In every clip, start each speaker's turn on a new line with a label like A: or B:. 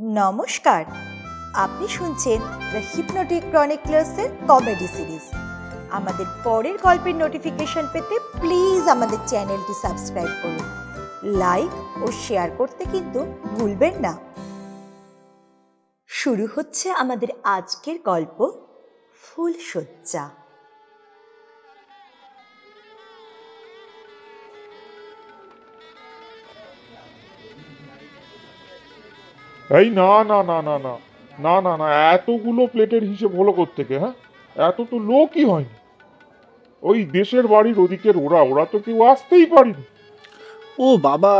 A: নমস্কার। আপনি শুনছেন দ্য হিপনোটিক ক্রনিকলার্সের কমেডি সিরিজ আমাদের পরের গল্পের নোটিফিকেশন পেতে প্লিজ আমাদের চ্যানেলটি সাবস্ক্রাইব করুন। লাইক ও শেয়ার করতে কিন্তু ভুলবেন না। শুরু হচ্ছে আমাদের আজকের গল্প ফুলশয্যা।
B: এই না না না না না না না না এতগুলো প্লেটের হিসেব হলো থেকে হ্যাঁ এত তো লোকই হয়নি ওই দেশের বাড়ির ওদিকের ওরা ওরা তো কেউ আসতেই পারেনি
C: ও বাবা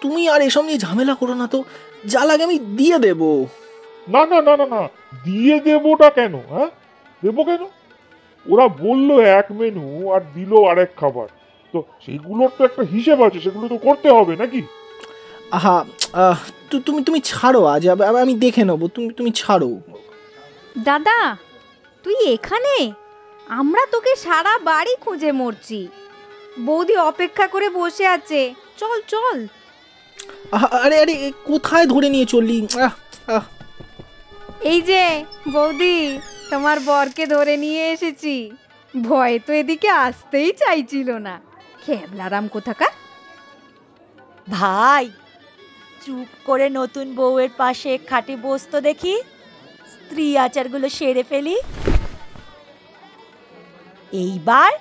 C: তুমি আর এসব নিয়ে ঝামেলা করো না তো যা লাগে আমি দিয়ে দেব
B: না না না না না দিয়ে দেবোটা কেন হ্যাঁ দেবো কেন ওরা বলল এক মেনু আর দিল আরেক খাবার তো সেগুলোর তো একটা হিসেব আছে সেগুলো তো করতে হবে নাকি
C: আহা আহ, তু- তুমি তুমি ছাড়ো আজ আমি দেখে নেব তুমি তুমি ছাড়ো।
D: দাদা তুই এখানে? আমরা তোকে সারা বাড়ি খুঁজে মরছি। বৌদি অপেক্ষা করে বসে আছে। চল চল।
C: আহা, আরে আরে কোথায় ধরে নিয়ে চললি? আহ, আহ,
D: এই যে বৌদি তোমার বরকে ধরে নিয়ে এসেছি। ভয়ে তো এদিকে আসতেই চাইছিল না। খেবলারাম কোথাকার?
A: ভাই চুপ করে নতুন বউয়ের পাশে খাটে বসতো দেখি। স্ত্রী আচারগুলো সেরে ফেলি। এইবার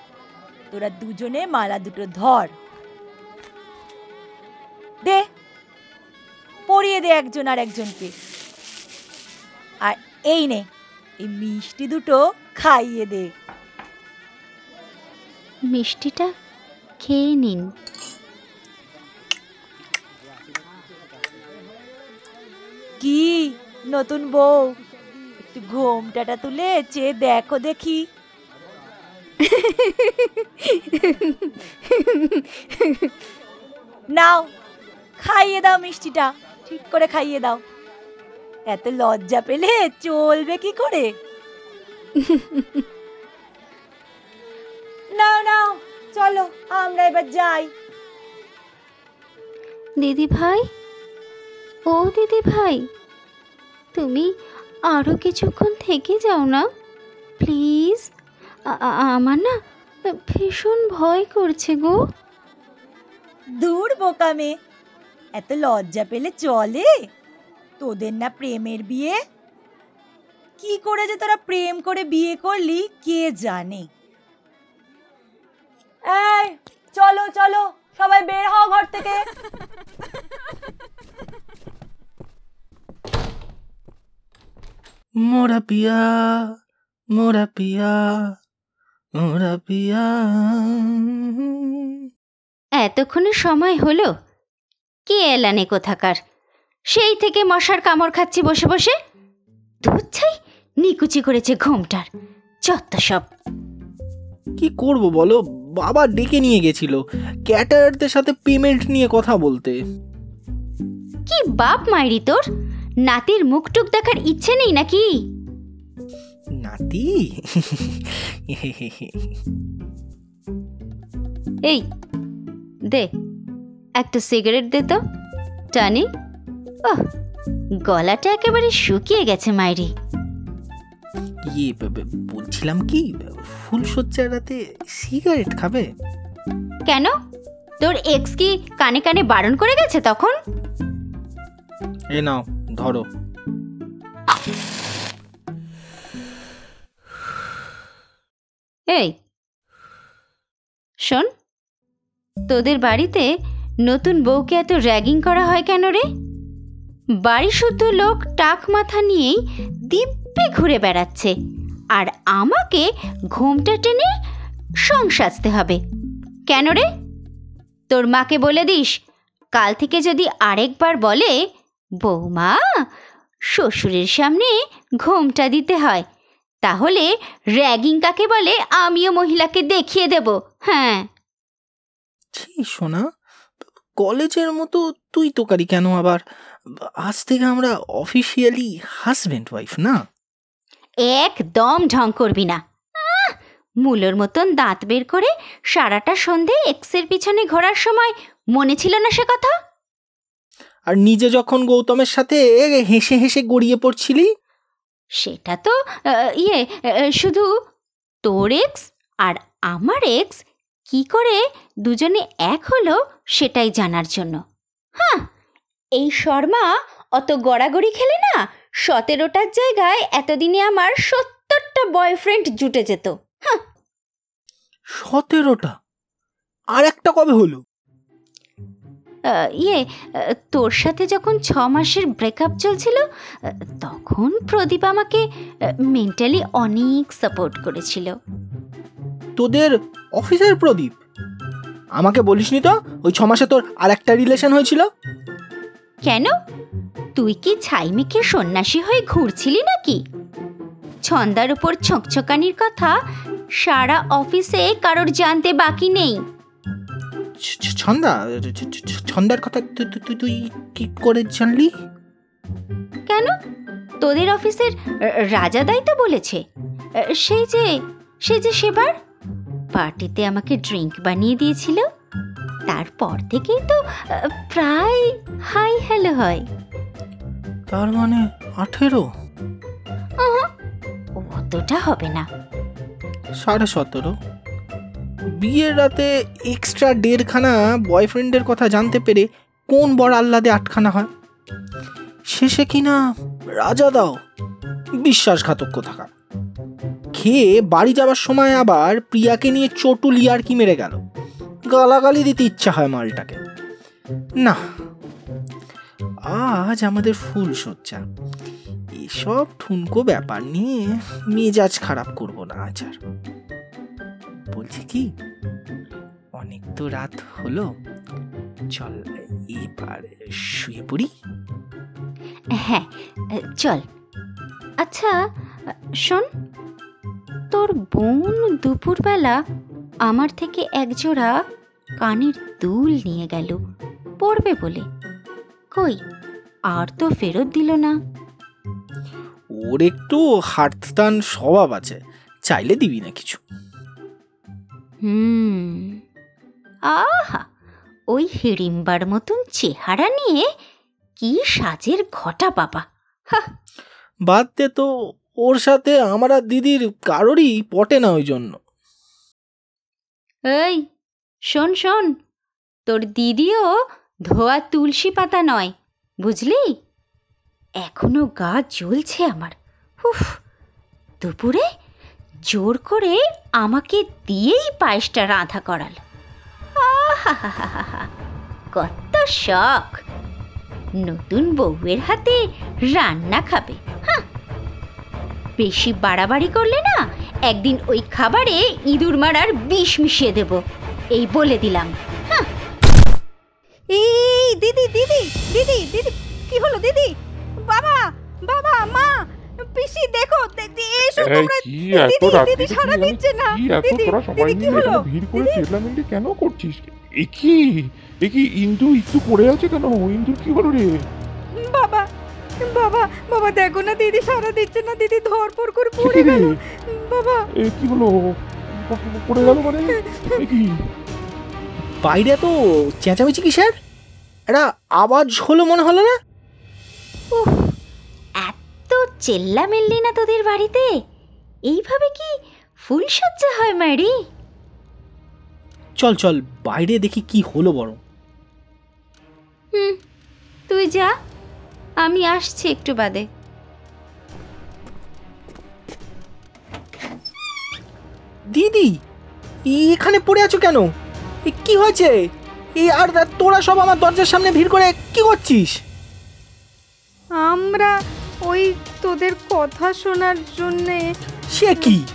A: তোরা দুজনে মালা দুটো ধর। দে, পরিয়ে দে একজন আর একজনকে। আর এই নে, এই মিষ্টি দুটো খাইয়ে দে।
E: মিষ্টিটা খেয়ে নিন।
A: কি? নতুন বউ। একটু ঘোমটাটা তুলে চেয়ে দেখো দেখি। নাও, খাইয়ে দাও মিষ্টিটা। ঠিক করে খাইয়ে দাও। এত লজ্জা পেলে চলবে কি করে? নাও নাও, চলো, আমরা এবার যাই।
E: দিদি ভাই ও দিদি ভাই, তুমি আরও কিছুক্ষণ থেকে যাও না? প্লিজ আমার না ভীষণ ভয় করছে গো।
A: দূর বোকামে এত লজ্জা পেলে চলে? তোদের না প্রেমের বিয়ে? কি করে যে তোরা প্রেম করে বিয়ে করলি, কে জানে? চলো চলো, সবাই বের হও ঘর থেকে।
C: মোরা পিয়া মোরা পিয়া মোরা পিয়া
E: এতক্ষণের সময় হলো? কে এলানে কোথাকার? সেই থেকে মশার কামড় খাচ্ছি বসে বসে? দুধ ছাই নিকুচি করেছে ঘোমটার। যত সব।
C: কি করব বলো? বাবা ডেকে নিয়ে গেছিল ক্যাটারদের সাথে পেমেন্ট নিয়ে কথা বলতে।
E: কি বাপ মাইরি তোর? নাতির মুখটুক দেখার ইচ্ছে নেই নাকি?
C: নাতি?
E: এই দে একটা সিগারেট দে তো টানি। ওহ গলাটা একেবারে শুকিয়ে গেছে মাইরি।
C: ইয়ে বলছিলাম কি ফুল ফুলশয্যার রাতে সিগারেট খাবে?
E: কেন? তোর এক্স কি কানে কানে বারণ করে গেছে তখন?
C: এ নাও। ধরো।
E: এই, শোন, তোদের বাড়িতে নতুন বউকে এত র্যাগিং করা হয় কেন রে? বাড়ি শুদ্ধ লোক টাক মাথা নিয়েই দিব্যি ঘুরে বেড়াচ্ছে, আর আমাকে ঘোমটা টেনে সং হবে। কেন রে? তোর মাকে বলে দিস, কাল থেকে যদি আরেকবার বলে বৌমা শ্বশুরের সামনে ঘোমটা দিতে হয়। তাহলে র্যাগিং কাকে বলে আমিও মহিলাকে দেখিয়ে দেব হ্যাঁ।
C: ছি সোনা কলেজের মতো তুই তো তোকারি কেন আবার? আজ থেকে আমরা অফিসিয়ালি হাজব্যান্ড ওয়াইফ না?
E: একদম ঢং করবি না। মূলোর মতন দাঁত বের করে সারাটা সন্ধে এক্সের পিছনে ঘোরার সময় মনে ছিল না সে কথা?
C: আর নিজে যখন গৌতমের সাথে হেসে হেসে গড়িয়ে পড়ছিলি?
E: সেটা তো আহ, ইয়ে আহ, শুধু তোর এক্স আর আমার এক্স কি করে দুজনে এক হলো সেটাই জানার জন্য। হ্যাঁ এই শর্মা অত গড়াগড়ি খেলে না সতেরোটার জায়গায় এতদিনে আমার সত্তরটা বয়ফ্রেন্ড জুটে যেত।
C: হ্যাঁ সতেরোটা? আর একটা কবে হলো?
E: ইয়ে তোর সাথে যখন ছ মাসের ব্রেকআপ চলছিল তখন প্রদীপ আমাকে মেন্টালি অনেক সাপোর্ট করেছিল।
C: তোদের অফিসের প্রদীপ? আমাকে বলিসনি তো ওই ছ মাসে তোর আর একটা রিলেশন হয়েছিল?
E: কেন? তুই কি ছাই মেখে সন্ন্যাসী হয়ে ঘুরছিলি নাকি? ছন্দার উপর ছকছকানির কথা সারা অফিসে কারোর জানতে বাকি নেই।
C: ছন্দা? ছ- ছ- ছ- ছন্দার কথা তুই তুই- কি করে জানলি?
E: কেন? তোদের অফিসের রাজাদাই তো বলেছে। সেই যে সেই যে সেবার? পার্টিতে আমাকে ড্রিঙ্ক বানিয়ে দিয়েছিল। তারপর থেকেই তো প্রায় হাই হ্যালো হয়।
C: তার মানে আঠেরো?
E: অতটা হবে না।
C: সাড়ে সতেরো। বিয়ের রাতে এক্সট্রা দেড়খানা বয়ফ্রেন্ডের কথা জানতে পেরে কোন বড় আহ্লাদে আটখানা হয়? শেষে কিনা রাজা দাও, বিশ্বাসঘাতক থাকা খেয়ে বাড়ি যাবার সময় আবার প্রিয়াকে নিয়ে চটুল ইয়ার কি মেরে গেল। গালাগালি দিতে ইচ্ছা হয় মালটাকে। না, আজ আমাদের ফুল সজ্জা এসব ঠুনকো ব্যাপার নিয়ে মেজাজ খারাপ করব না আজ আর। বলছি কি? অনেক তো রাত হলো। চল এবার শুয়ে পড়ি।
E: হ্যাঁ চল। আচ্ছা শোন তোর বোন দুপুরবেলা আমার থেকে একজোড়া কানের দুল নিয়ে গেল। পড়বে বলে। কই আর তো ফেরত দিল না।
C: ওর একটু হাতটান স্বভাব আছে। চাইলে দিবি না কিছু।
E: হুম। আহা ওই হিড়িম্বার মতন চেহারা নিয়ে কি সাজের ঘটা বাবা।
C: বাদ দে তো ওর সাথে আমার আর দিদির কারোরই পটে না ওই জন্য।
E: এই শোন শোন তোর দিদিও ধোয়া তুলসী পাতা নয় বুঝলি? এখনও গা জ্বলছে আমার। উফ দুপুরে জোর করে আমাকে দিয়েই পায়েসটা রাঁধা করাল। কত শখ। নতুন বউয়ের হাতে রান্না খাবে। বেশি বাড়াবাড়ি করলে না একদিন ওই খাবারে ইঁদুর মারার বিষ মিশিয়ে দেব, এই বলে দিলাম
D: দিদি দিদি দিদি দিদি, কি হলো দিদি? বাবা বাবা, মা পিসি দেখো এসো তোমরা।
B: কি এত
D: দিদি
B: রাত্রে
D: সারা দিচ্ছে না।
B: কি এত তোরা সবাই মিলে
D: হলো?
B: এখানে ভিড় করে
D: দিদি?
B: কেন করছিস? এ কি? এ কি ইন্দু একটু পড়ে আছে কেন? ইন্দুর কি হলো রে?
D: বাবা বাবা বাবা দেখো না দিদি সারা দিচ্ছে না। দিদি ধরপর করে পড়ে গেল। বাবা।
B: এ কি হলো? পড়ে গেল মানে? এ কি?
C: বাইরে তো চেঁচামেচি কিসের? একটা আওয়াজ হলো মনে হলো না?
E: এত চেল্লামেল্লি না তোদের বাড়িতে? এইভাবে কি ফুলসজ্জা হয় ম্যারি
C: চল চল বাইরে দেখি কি হলো বড়
E: হুম তুই যা আমি আসছি একটু বাদে।
C: দিদি এখানে পড়ে আছো কেন? এ কি হয়েছে? এই আর আর তোরা সব আমার দরজার সামনে ভিড় করে কি করছিস?
D: আমরা ওই তোদের কথা শোনার জন্যে
C: সে কি?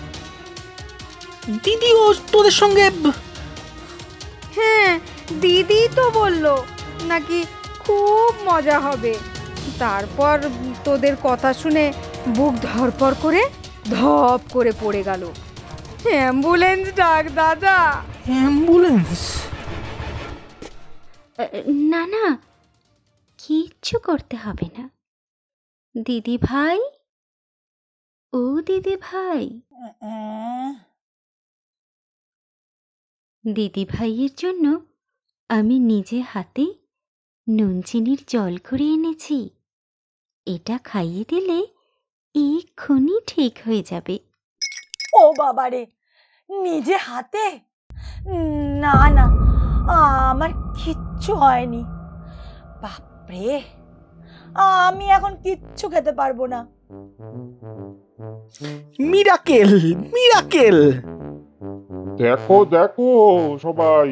C: দিদি ও তোদের সঙ্গে
D: হ্যাঁ দিদি তো বলল নাকি খুব মজা হবে। তারপর তোদের কথা শুনে বুক ধরপর করে ধপ করে পড়ে গেল। অ্যাম্বুলেন্স ডাক দাদা।
C: অ্যাম্বুলেন্স?
E: না না কিচ্ছু করতে হবে না। দিদি ভাই? ও দিদি ভাই। দিদি ভাইয়ের জন্য আমি নিজে হাতে নুন চিনির জল করে এনেছি। এটা খাইয়ে দিলে এক্ষুনি ঠিক হয়ে যাবে।
A: ও বাবারে নিজে হাতে? না না, আমার কিচ্ছু হয়নি। বাপরে! আমি এখন কিচ্ছু খেতে পারব না।
C: Miracle miracle.
B: দেখো দেখো সবাই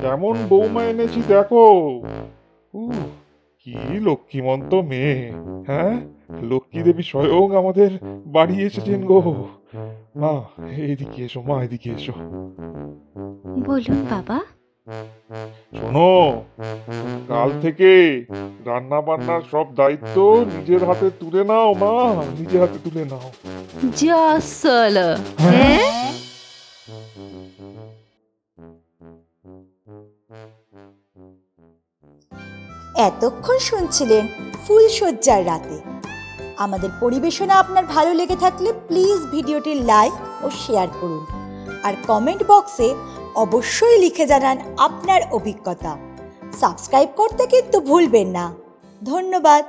B: কেমন বৌমা এনেছি দেখো। উহ, কি লক্ষ্মীমন্ত মেয়ে হ্যাঁ? লক্ষ্মী দেবী স্বয়ং আমাদের বাড়ি এসেছেন গো। মা এদিকে এসো মা এদিকে এসো।
E: বলুন বাবা
B: শোনো কাল থেকে রান্না বান্নার সব দায়িত্ব নিজের হাতে তুলে নাও মা। নিজের হাতে তুলে নাও।
E: যা সালা।
B: হ্যাঁ?
A: এতক্ষণ শুনছিলেন ফুল ফুলশয্যার রাতে। আমাদের পরিবেশনা আপনার ভালো লেগে থাকলে প্লিজ ভিডিওটি লাইক ও শেয়ার করুন। আর কমেন্ট বক্সে অবশ্যই লিখে জানান আপনার অভিজ্ঞতা। সাবস্ক্রাইব করতে কিন্তু ভুলবেন না। ধন্যবাদ।